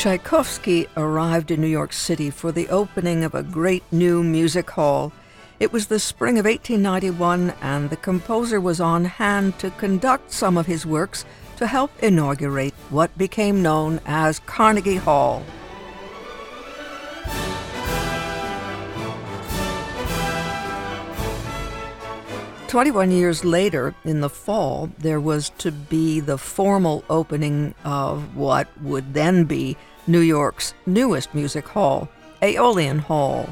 Tchaikovsky arrived in New York City for the opening of a great new music hall. It was the spring of 1891, and the composer was on hand to conduct some of his works to help inaugurate what became known as Carnegie Hall. 21 years later, in the fall, there was to be the formal opening of what would then be New York's newest music hall, Aeolian Hall.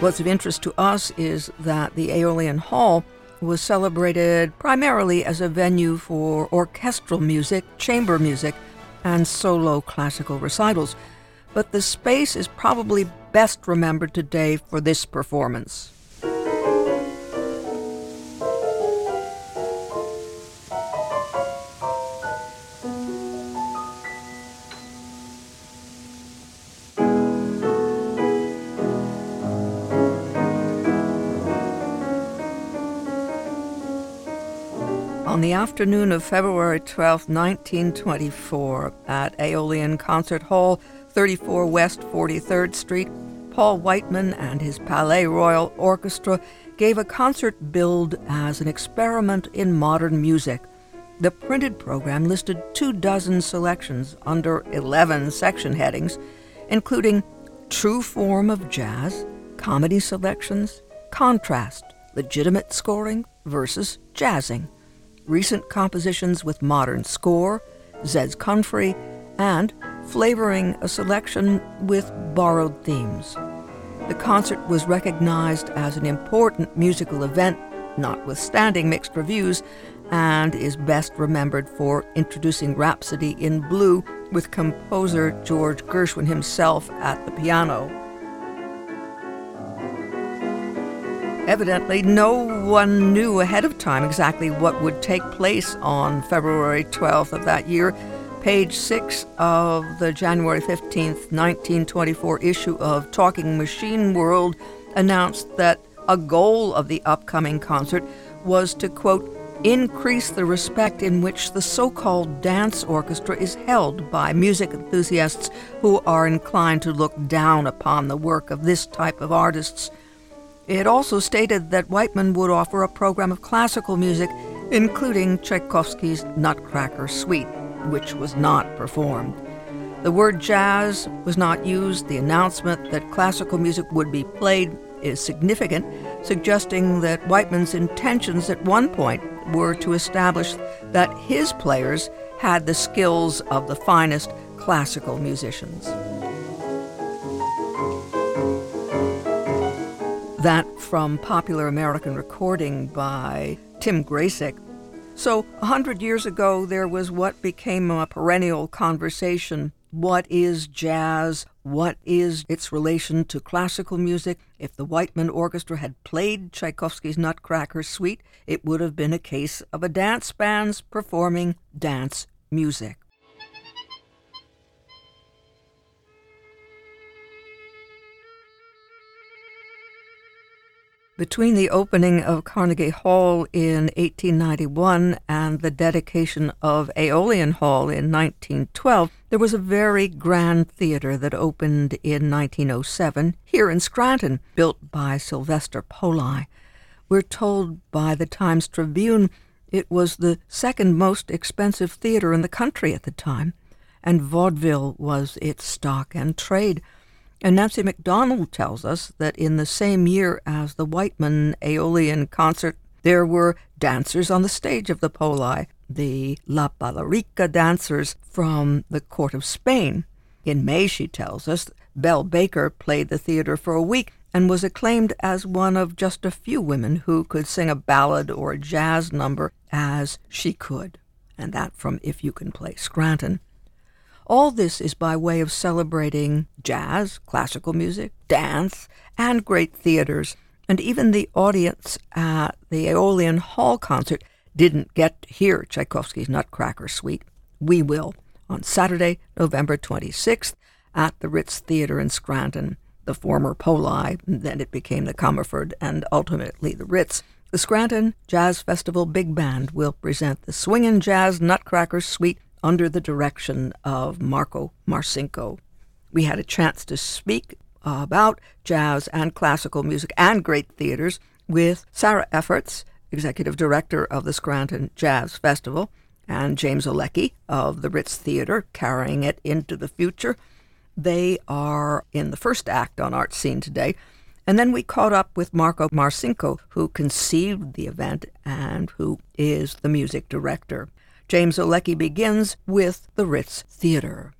What's of interest to us is that the Aeolian Hall was celebrated primarily as a venue for orchestral music, chamber music, and solo classical recitals, but the space is probably best remembered today for this performance. Afternoon of February 12, 1924, at Aeolian Concert Hall, 34 West 43rd Street, Paul Whiteman and his Palais Royal Orchestra gave a concert billed as an experiment in modern music. The printed program listed two dozen selections under 11 section headings, including true form of jazz, comedy selections, contrast, legitimate scoring versus jazzing recent compositions with modern score, Zez Confrey, and flavoring a selection with borrowed themes. The concert was recognized as an important musical event, notwithstanding mixed reviews, and is best remembered for introducing Rhapsody in Blue with composer George Gershwin himself at the piano. Evidently, no one knew ahead of time exactly what would take place on February 12th of that year. Page 6 of the January 15th, 1924 issue of Talking Machine World announced that a goal of the upcoming concert was to, quote, increase the respect in which the so called dance orchestra is held by music enthusiasts who are inclined to look down upon the work of this type of artists. It also stated that Whiteman would offer a program of classical music, including Tchaikovsky's Nutcracker Suite, which was not performed. The word jazz was not used. The announcement that classical music would be played is significant, suggesting that Whiteman's intentions at one point were to establish that his players had the skills of the finest classical musicians. That from Popular American Recording by Tim Gracyk. So, a hundred years ago, there was what became a perennial conversation. What is jazz? What is its relation to classical music? If the Whiteman Orchestra had played Tchaikovsky's Nutcracker Suite, it would have been a case of a dance band's performing dance music. Between the opening of Carnegie Hall in 1891 and the dedication of Aeolian Hall in 1912, there was a very grand theater that opened in 1907 here in Scranton, built by Sylvester Poli. We're told by the Times Tribune it was the second most expensive theater in the country at the time, and vaudeville was its stock and trade. And Nancy MacDonald tells us that in the same year as the Whiteman Aeolian concert, there were dancers on the stage of the Poli, the La Ballarica dancers from the court of Spain. In May, she tells us, Belle Baker played the theater for a week and was acclaimed as one of just a few women who could sing a ballad or a jazz number as she could. And that from If You Can Play Scranton. All this is by way of celebrating jazz, classical music, dance, and great theaters. And even the audience at the Aeolian Hall concert didn't get to hear Tchaikovsky's Nutcracker Suite. We will on Saturday, November 26th at the Ritz Theater in Scranton, the former Poli, then it became the Comerford, and ultimately the Ritz. The Scranton Jazz Festival Big Band will present the Swingin' Jazz Nutcracker Suite under the direction of Marko Marcinko. We had a chance to speak about jazz and classical music and great theaters with Sarah Effertz, executive director of the Scranton Jazz Festival, and James Olecki of the Ritz Theater, carrying it into the future. They are in the first act on Art Scene today. And then we caught up with Marko Marcinko, who conceived the event and who is the music director. James Olecki begins with the Ritz Theater.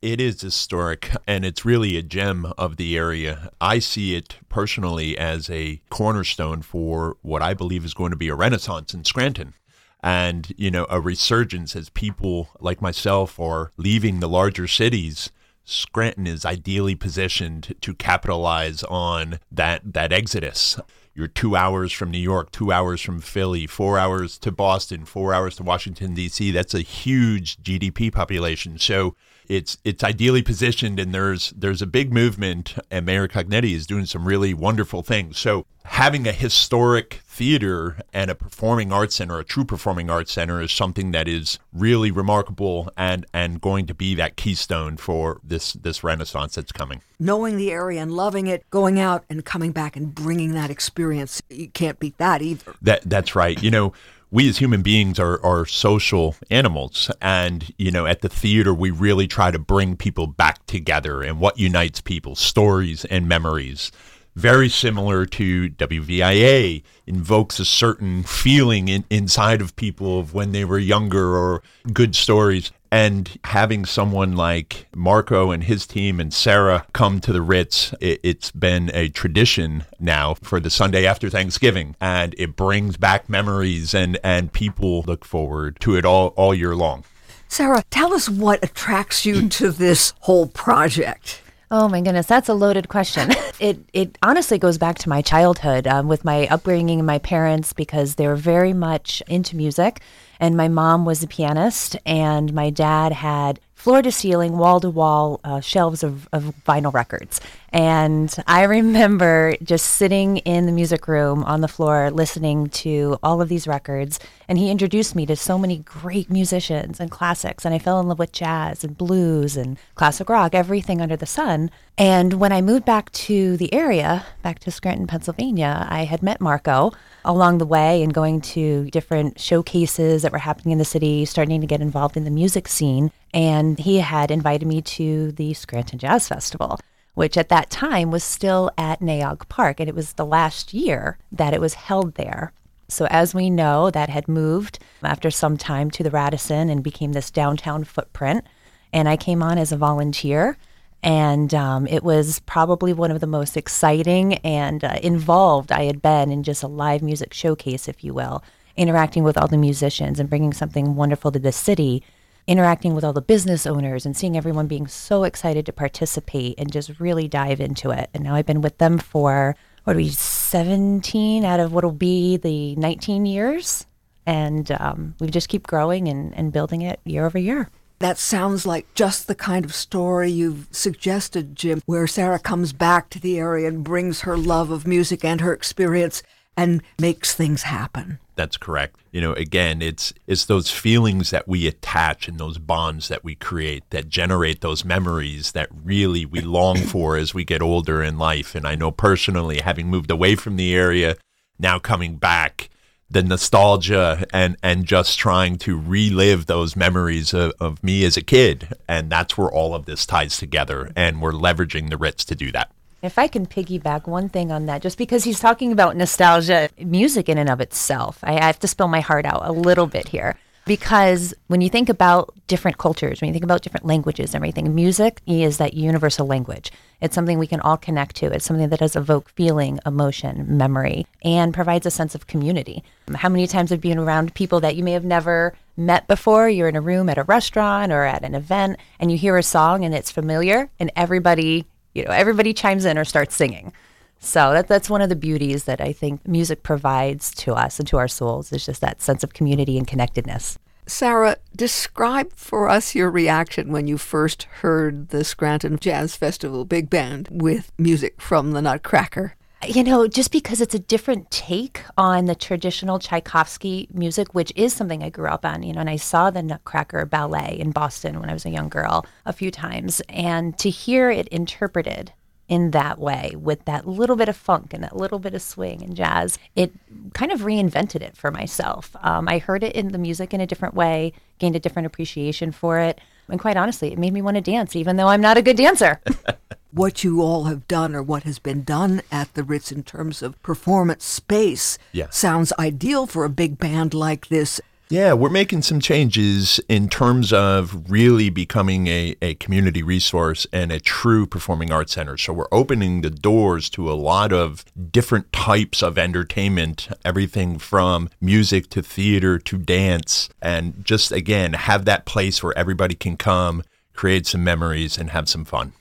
It is historic and it's really a gem of the area. I see it personally as a cornerstone for what I believe is going to be a renaissance in Scranton and you know a resurgence as people like myself are leaving the larger cities Scranton is ideally positioned to capitalize on that that exodus you're two hours from New York, two hours from Philly, four hours to Boston, four hours to Washington D.C. That's a huge GDP population. So it's it's ideally positioned, and there's there's a big movement, and Mayor Cognetti is doing some really wonderful things. So having a historic theater and a performing arts center, a true performing arts center, is something that is really remarkable and and going to be that keystone for this this renaissance that's coming. Knowing the area and loving it, going out and coming back and bringing that experience, you can't beat that either. That that's right. You know we as human beings are, are social animals. And, you know, at the theater, we really try to bring people back together and what unites people, stories and memories. Very similar to WVIA, invokes a certain feeling in, inside of people of when they were younger or good stories. And having someone like Marko and his team and Sarah come to the Ritz, it, has been a tradition now for the Sunday after Thanksgiving. And it brings back memories, and, and people look forward to it all, all year long. Sarah, tell us what attracts you to this whole project. Oh my goodness, that's a loaded question. it it honestly goes back to my childhood um, with my upbringing and my parents because they were very much into music and my mom was a pianist, and my dad had floor to ceiling, wall to wall uh, shelves of, of vinyl records. And I remember just sitting in the music room on the floor listening to all of these records. And he introduced me to so many great musicians and classics. And I fell in love with jazz and blues and classic rock, everything under the sun. And when I moved back to the area, back to Scranton, Pennsylvania, I had met Marko along the way and going to different showcases that were happening in the city, starting to get involved in the music scene. And he had invited me to the Scranton Jazz Festival, which at that time was still at Nay Aug Park. And it was the last year that it was held there. So, as we know, that had moved after some time to the Radisson and became this downtown footprint. And I came on as a volunteer and um, it was probably one of the most exciting and uh, involved I had been in just a live music showcase, if you will, interacting with all the musicians and bringing something wonderful to the city, interacting with all the business owners and seeing everyone being so excited to participate and just really dive into it. And now I've been with them for, what are we, 17 out of what will be the 19 years? And um, we just keep growing and, and building it year over year. That sounds like just the kind of story you've suggested, Jim, where Sarah comes back to the area and brings her love of music and her experience and makes things happen. That's correct. You know, again, it's it's those feelings that we attach and those bonds that we create that generate those memories that really we long for as we get older in life. And I know personally, having moved away from the area, now coming back, the nostalgia and and just trying to relive those memories of, of me as a kid and that's where all of this ties together and we're leveraging the ritz to do that if I can piggyback one thing on that, just because he's talking about nostalgia, music in and of itself, I have to spill my heart out a little bit here because when you think about different cultures, when you think about different languages, and everything, music is that universal language. It's something we can all connect to. It's something that does evoke feeling, emotion, memory, and provides a sense of community. How many times have you been around people that you may have never met before? You're in a room at a restaurant or at an event and you hear a song and it's familiar and everybody, you know, everybody chimes in or starts singing. So that, that's one of the beauties that I think music provides to us and to our souls is just that sense of community and connectedness. Sarah, describe for us your reaction when you first heard the Scranton Jazz Festival Big Band with music from the Nutcracker. You know, just because it's a different take on the traditional Tchaikovsky music, which is something I grew up on, you know, and I saw the Nutcracker Ballet in Boston when I was a young girl a few times. And to hear it interpreted in that way with that little bit of funk and that little bit of swing and jazz, it kind of reinvented it for myself. Um, I heard it in the music in a different way, gained a different appreciation for it. And quite honestly, it made me want to dance, even though I'm not a good dancer. what you all have done or what has been done at the Ritz in terms of performance space yes. sounds ideal for a big band like this. Yeah, we're making some changes in terms of really becoming a, a community resource and a true performing arts center. So we're opening the doors to a lot of different types of entertainment, everything from music to theater to dance, and just again, have that place where everybody can come, create some memories, and have some fun.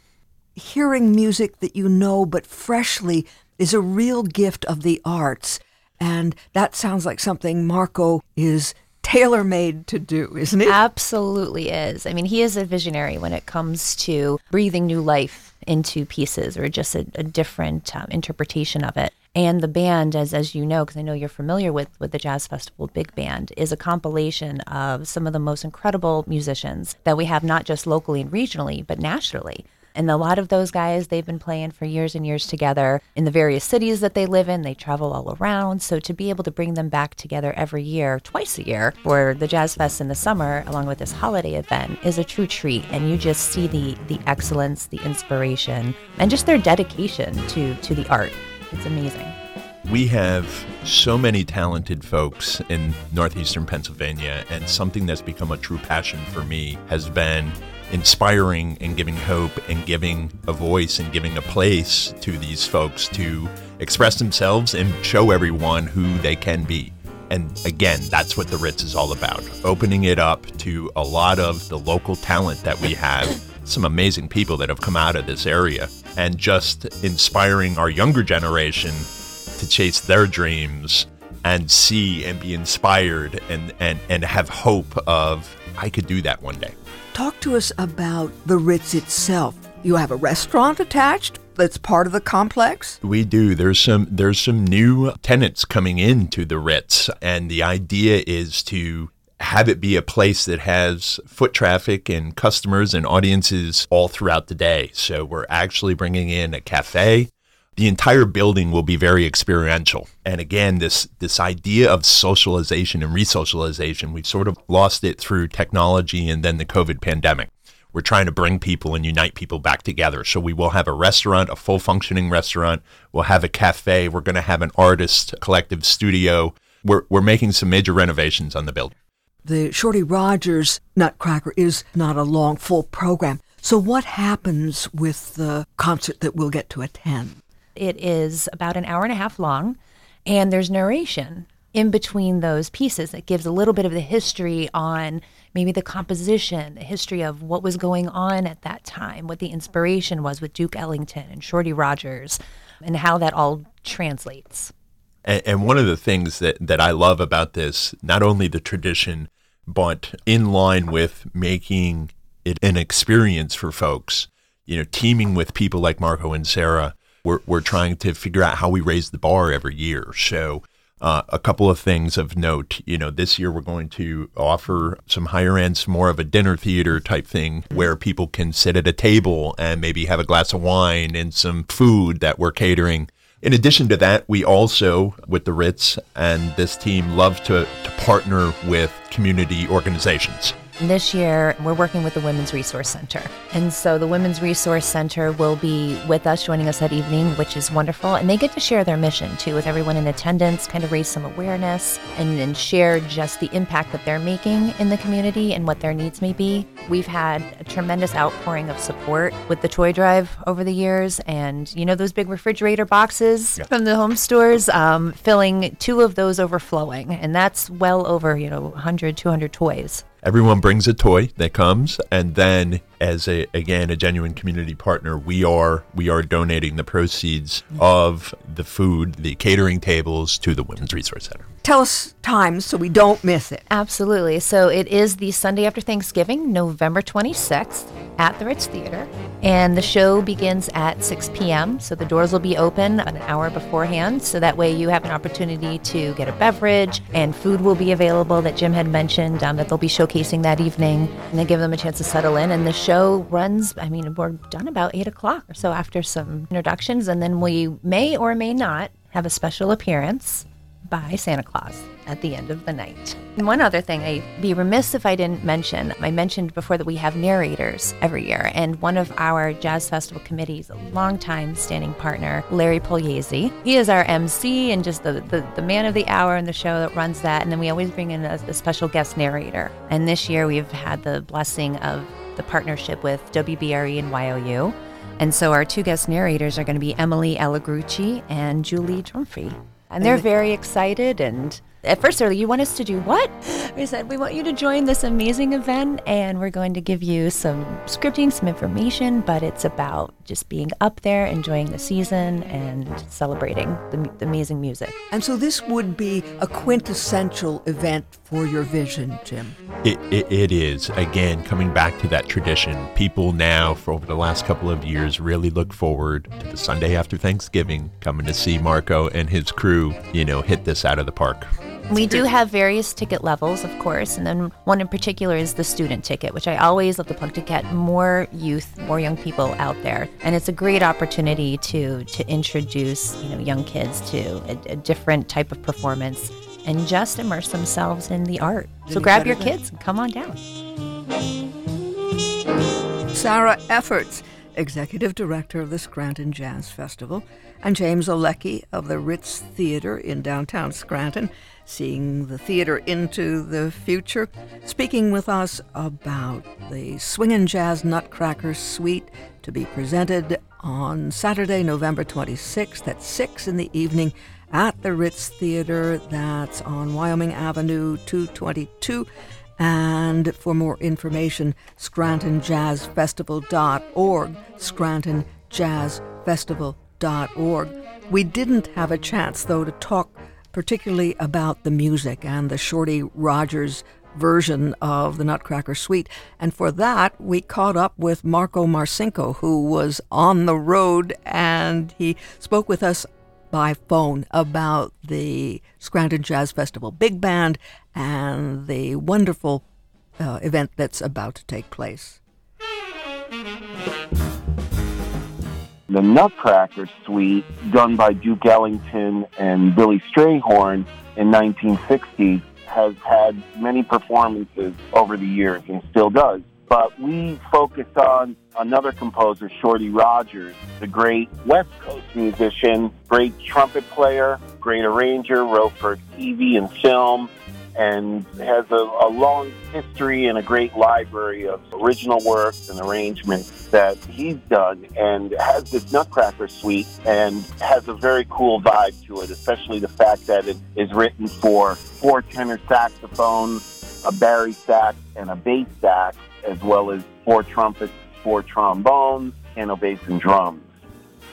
Hearing music that you know but freshly is a real gift of the arts. And that sounds like something Marko is tailor made to do, isn't it? Absolutely is. I mean, he is a visionary when it comes to breathing new life into pieces or just a, a different um, interpretation of it. And the band, as as you know, because I know you're familiar with with the Jazz Festival Big Band, is a compilation of some of the most incredible musicians that we have, not just locally and regionally, but nationally. And a lot of those guys, they've been playing for years and years together in the various cities that they live in. They travel all around. So to be able to bring them back together every year, twice a year, for the Jazz Fest in the summer, along with this holiday event, is a true treat. And you just see the the excellence, the inspiration, and just their dedication to to the art. It's amazing. We have so many talented folks in northeastern Pennsylvania, and something that's become a true passion for me has been inspiring and giving hope and giving a voice and giving a place to these folks to express themselves and show everyone who they can be. And again, that's what the Ritz is all about opening it up to a lot of the local talent that we have, some amazing people that have come out of this area, and just inspiring our younger generation to chase their dreams and see and be inspired and, and, and have hope of, I could do that one day. Talk to us about the Ritz itself. You have a restaurant attached that's part of the complex? We do. There's some there's some new tenants coming into the Ritz and the idea is to have it be a place that has foot traffic and customers and audiences all throughout the day. So we're actually bringing in a cafe. The entire building will be very experiential. And again, this this idea of socialization and resocialization, we've sort of lost it through technology and then the COVID pandemic. We're trying to bring people and unite people back together. So we will have a restaurant, a full functioning restaurant. We'll have a cafe. We're going to have an artist collective studio. We're, we're making some major renovations on the building. The Shorty Rogers Nutcracker is not a long, full program. So what happens with the concert that we'll get to attend? It is about an hour and a half long, and there's narration in between those pieces that gives a little bit of the history on maybe the composition, the history of what was going on at that time, what the inspiration was with Duke Ellington and Shorty Rogers, and how that all translates. And, and one of the things that, that I love about this, not only the tradition, but in line with making it an experience for folks, you know, teaming with people like Marko and Sarah we're, we're trying to figure out how we raise the bar every year. So, uh, a couple of things of note. You know, this year we're going to offer some higher ends, more of a dinner theater type thing where people can sit at a table and maybe have a glass of wine and some food that we're catering. In addition to that, we also, with the Ritz and this team, love to, to partner with community organizations. This year, we're working with the Women's Resource Center. And so the Women's Resource Center will be with us, joining us that evening, which is wonderful. And they get to share their mission too with everyone in attendance, kind of raise some awareness and, and share just the impact that they're making in the community and what their needs may be. We've had a tremendous outpouring of support with the toy drive over the years. And you know, those big refrigerator boxes yeah. from the home stores, um, filling two of those overflowing. And that's well over, you know, 100, 200 toys everyone brings a toy that comes and then as a again a genuine community partner we are we are donating the proceeds of the food the catering tables to the women's resource center. Tell us times so we don't miss it. Absolutely. So it is the sunday after thanksgiving november 26th at the Ritz Theater. And the show begins at 6 p.m., so the doors will be open an hour beforehand, so that way you have an opportunity to get a beverage, and food will be available that Jim had mentioned um, that they'll be showcasing that evening, and then give them a chance to settle in. And the show runs, I mean, we're done about 8 o'clock or so after some introductions, and then we may or may not have a special appearance by Santa Claus at the end of the night. And one other thing, I'd be remiss if I didn't mention, I mentioned before that we have narrators every year, and one of our Jazz Festival committees, a longtime standing partner, Larry Pugliese, he is our MC and just the, the, the man of the hour in the show that runs that, and then we always bring in a, a special guest narrator. And this year we've had the blessing of the partnership with WBRE and YOU. And so our two guest narrators are going to be Emily Allegrucci and Julie Trumphy. And they're very excited. And at first, they're like, You want us to do what? We said, We want you to join this amazing event, and we're going to give you some scripting, some information, but it's about just being up there, enjoying the season, and celebrating the, the amazing music. And so this would be a quintessential event for your vision, Jim. It, it, it is. Again, coming back to that tradition, people now, for over the last couple of years, really look forward to the Sunday after Thanksgiving coming to see Marko and his crew, you know, hit this out of the park. We do have various ticket levels, of course, and then one in particular is the student ticket, which I always love to plug to get more youth, more young people out there, and it's a great opportunity to to introduce you know young kids to a, a different type of performance and just immerse themselves in the art. So grab your kids and come on down. Sarah Effertz, Executive Director of the Scranton Jazz Festival, and James Olecki of the Ritz Theater in downtown Scranton, seeing the theater into the future, speaking with us about the Swingin' Jazz Nutcracker Suite to be presented on Saturday, November 26th at 6 in the evening at the Ritz Theater. That's on Wyoming Avenue 222. And for more information, scrantonjazzfestival.org, scrantonjazzfestival.org. We didn't have a chance, though, to talk particularly about the music and the Shorty Rogers version of the Nutcracker Suite. And for that, we caught up with Marko Marcinko, who was on the road and he spoke with us by phone about the Scranton Jazz Festival Big Band and the wonderful uh, event that's about to take place. The Nutcracker Suite, done by Duke Ellington and Billy Strayhorn in 1960, has had many performances over the years and still does. But we focused on another composer, Shorty Rogers, the great West Coast musician, great trumpet player, great arranger, wrote for TV and film, and has a, a, long history and a great library of original works and arrangements that he's done and has this Nutcracker suite and has a very cool vibe to it, especially the fact that it is written for four tenor saxophones, a bari sax, and a bass sax, as well as four trumpets, four trombones, piano, bass, and drums.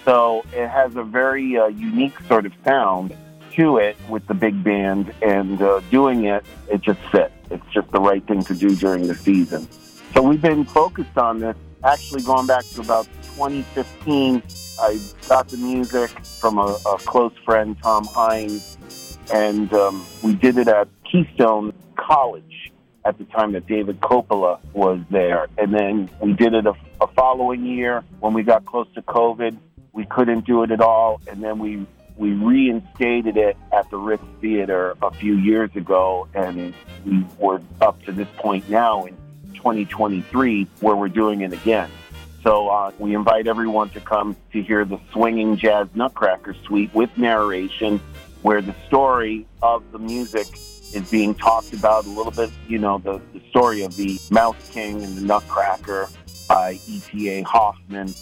So it has a very uh, unique sort of sound to it with the big band, and uh, doing it, it just fit. It's just the right thing to do during the season. So we've been focused on this actually going back to about 2015. I got the music from a, a close friend, Tom Hines, and um, we did it at Keystone College at the time that David Coppola was there. And then we did it a, a following year when we got close to COVID. We couldn't do it at all, and then we we reinstated it at the Ritz Theater a few years ago, and we were up to this point now in 2023 where we're doing it again. So uh, we invite everyone to come to hear the swinging jazz Nutcracker Suite with narration, where the story of the music is being talked about a little bit. You know, the, the story of the Mouse King and the Nutcracker by E.T.A. Hoffmann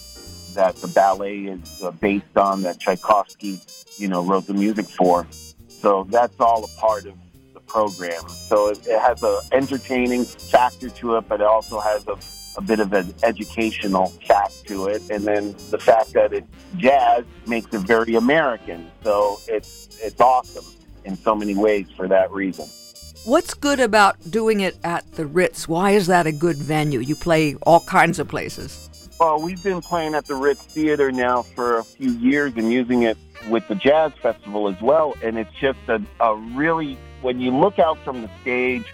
that the ballet is uh, based on that Tchaikovsky, you know, wrote the music for. So that's all a part of the program. So it, it has a entertaining factor to it, but it also has a, a bit of an educational fact to it. And then the fact that it's jazz makes it very American. So it's it's awesome in so many ways for that reason. What's good about doing it at the Ritz? Why is that a good venue? You play all kinds of places. Well, we've been playing at the Ritz Theater now for a few years and using it with the Jazz Festival as well. And it's just a, a really, when you look out from the stage,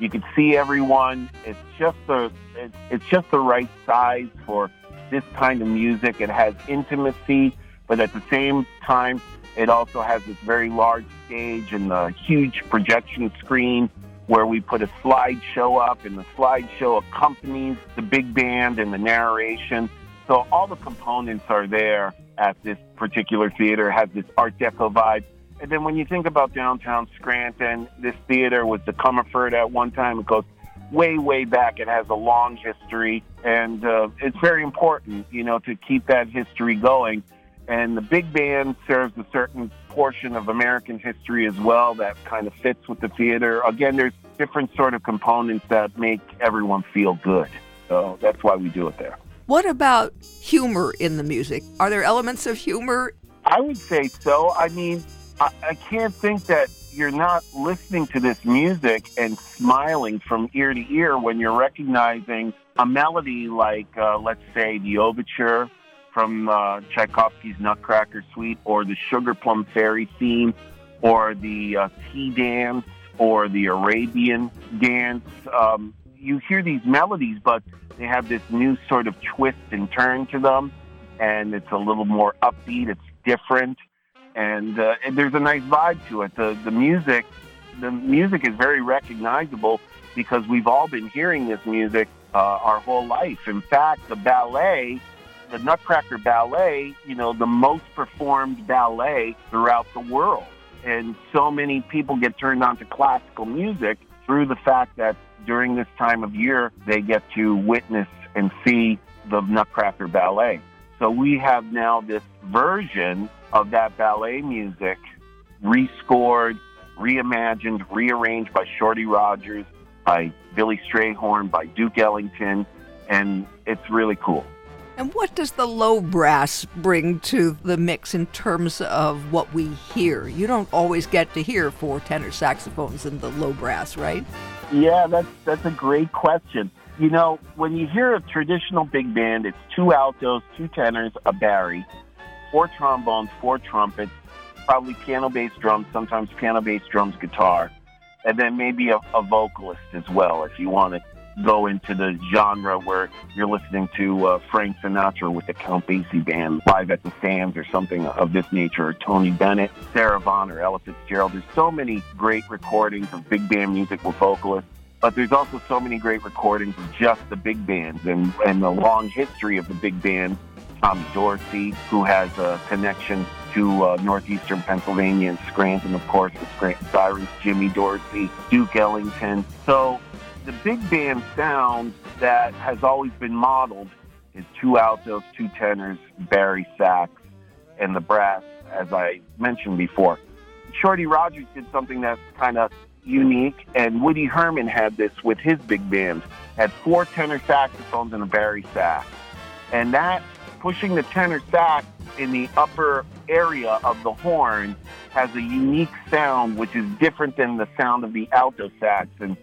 you can see everyone. It's just the, it's, it's just the right size for this kind of music. It has intimacy, but at the same time, it also has this very large stage and the huge projection screen where we put a slideshow up, and the slideshow accompanies the big band and the narration. So all the components are there at this particular theater. Has this Art Deco vibe. And then when you think about downtown Scranton, this theater was the Comerford at one time. It goes way, way back. It has a long history, and uh, it's very important, you know, to keep that history going. And the big band serves a certain portion of American history as well that kind of fits with the theater. Again, there's different sort of components that make everyone feel good. So that's why we do it there. What about humor in the music? Are there elements of humor? I would say so. I mean, I, I can't think that you're not listening to this music and smiling from ear to ear when you're recognizing a melody like, uh, let's say, the overture from uh, Tchaikovsky's Nutcracker Suite, or the Sugar Plum Fairy theme, or the uh, Tea Dance, or the Arabian Dance. Um, you hear these melodies, but they have this new sort of twist and turn to them, and it's a little more upbeat. It's different, and, uh, and there's a nice vibe to it. The the music, the music is very recognizable because we've all been hearing this music uh, our whole life. In fact, the ballet the Nutcracker Ballet, you know, the most performed ballet throughout the world. And so many people get turned on to classical music through the fact that during this time of year, they get to witness and see the Nutcracker Ballet. So we have now this version of that ballet music rescored, reimagined, rearranged by Shorty Rogers, by Billy Strayhorn, by Duke Ellington, and it's really cool. And what does the low brass bring to the mix in terms of what we hear? You don't always get to hear four tenor saxophones in the low brass, right? Yeah, that's that's a great question. You know, when you hear a traditional big band, it's two altos, two tenors, a bari, four trombones, four trumpets, probably piano bass drums, sometimes piano bass drums, guitar, and then maybe a, a vocalist as well if you want to go into the genre where you're listening to uh, Frank Sinatra with the Count Basie Band live at the Sands or something of this nature, or Tony Bennett, Sarah Vaughan, or Ella Fitzgerald. There's so many great recordings of big band music with vocalists. But there's also so many great recordings of just the big bands and, and the long history of the big band. Tommy Dorsey, who has a connection to uh, northeastern Pennsylvania and Scranton, of course, with Scranton Sirens, Jimmy Dorsey, Duke Ellington. So the big band sound that has always been modeled is two altos, two tenors, bari sax, and the brass, as I mentioned before. Shorty Rogers did something that's kind of unique, and Woody Herman had this with his big band. Had four tenor saxophones and a bari sax, and that pushing the tenor sax in the upper area of the horn has a unique sound, which is different than the sound of the alto sax and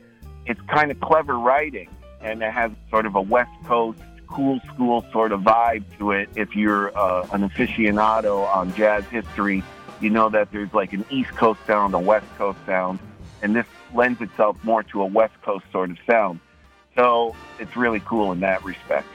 it's kind of clever writing and it has sort of a West Coast cool school sort of vibe to it. If you're uh, an aficionado on jazz history, you know that there's like an East Coast sound, a West Coast sound, and this lends itself more to a West Coast sort of sound. So it's really cool in that respect.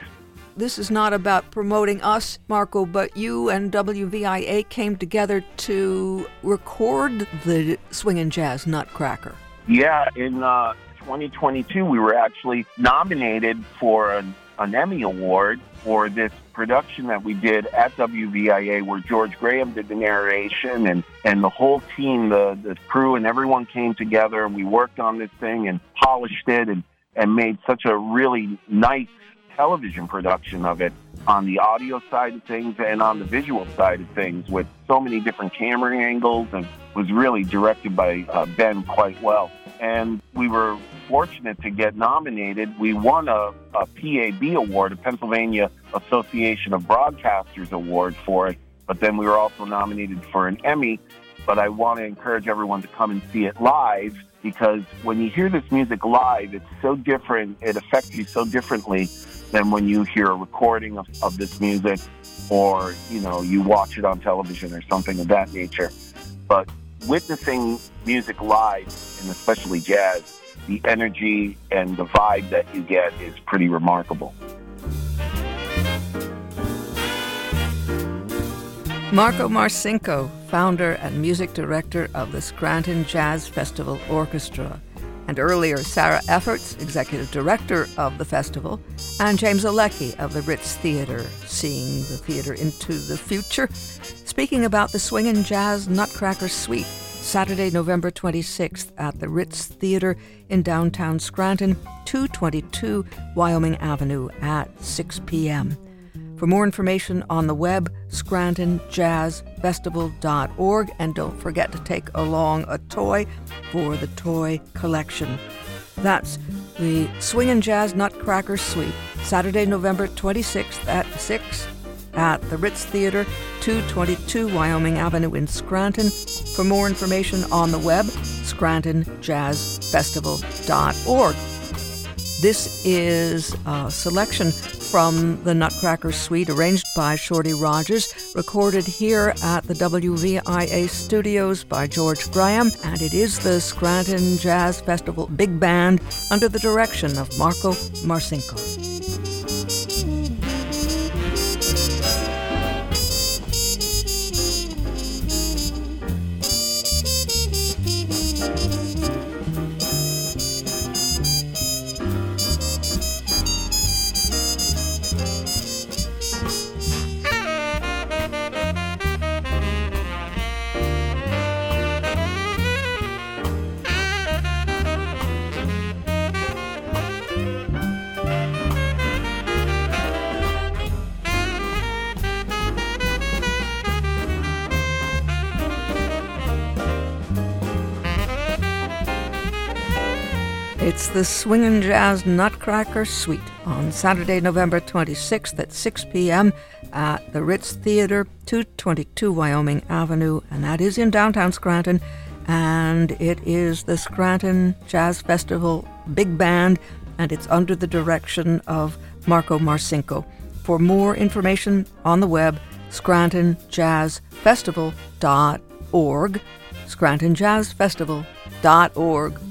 This is not about promoting us, Marko, but you and WVIA came together to record the Swingin' Jazz Nutcracker. Yeah, in uh, 2022, we were actually nominated for an, an Emmy Award for this production that we did at WVIA where George Graham did the narration and, and the whole team, the, the crew and everyone came together and we worked on this thing and polished it and, and made such a really nice television production of it on the audio side of things and on the visual side of things with so many different camera angles and was really directed by uh, Ben quite well. And we were fortunate to get nominated. We won a, a PAB award, a Pennsylvania Association of Broadcasters award for it. But then we were also nominated for an Emmy. but I want to encourage everyone to come and see it live because when you hear this music live, it's so different. It affects you so differently than when you hear a recording of, of this music or, you know, you watch it on television or something of that nature. But witnessing music live, and especially jazz, the energy and the vibe that you get is pretty remarkable. Marko Marcinko, founder and music director of the Scranton Jazz Festival Orchestra, and earlier Sarah Effertz, executive director of the festival, and James Olecki of the Ritz Theater, seeing the theater into the future, speaking about the Swingin' Jazz Nutcracker Suite, Saturday, November 26th at the Ritz Theater in downtown Scranton, 222 Wyoming Avenue at 6 p.m. For more information on the web, scrantonjazzfestival.org, and don't forget to take along a toy for the toy collection. That's the Swingin' Jazz Nutcracker Suite, Saturday, November 26th at 6 at the Ritz Theater, 222 Wyoming Avenue in Scranton. For more information on the web, scrantonjazzfestival.org. This is a selection from the Nutcracker Suite, arranged by Shorty Rogers, recorded here at the WVIA studios by George Graham, and it is the Scranton Jazz Festival Big Band under the direction of Marko Marcinko. It's the Swingin' Jazz Nutcracker Suite on Saturday, November 26th at 6 p.m. at the Ritz Theater, 222 Wyoming Avenue, and that is in downtown Scranton. And it is the Scranton Jazz Festival Big Band, and it's under the direction of Marko Marcinko. For more information on the web, scrantonjazzfestival.org, scrantonjazzfestival.org.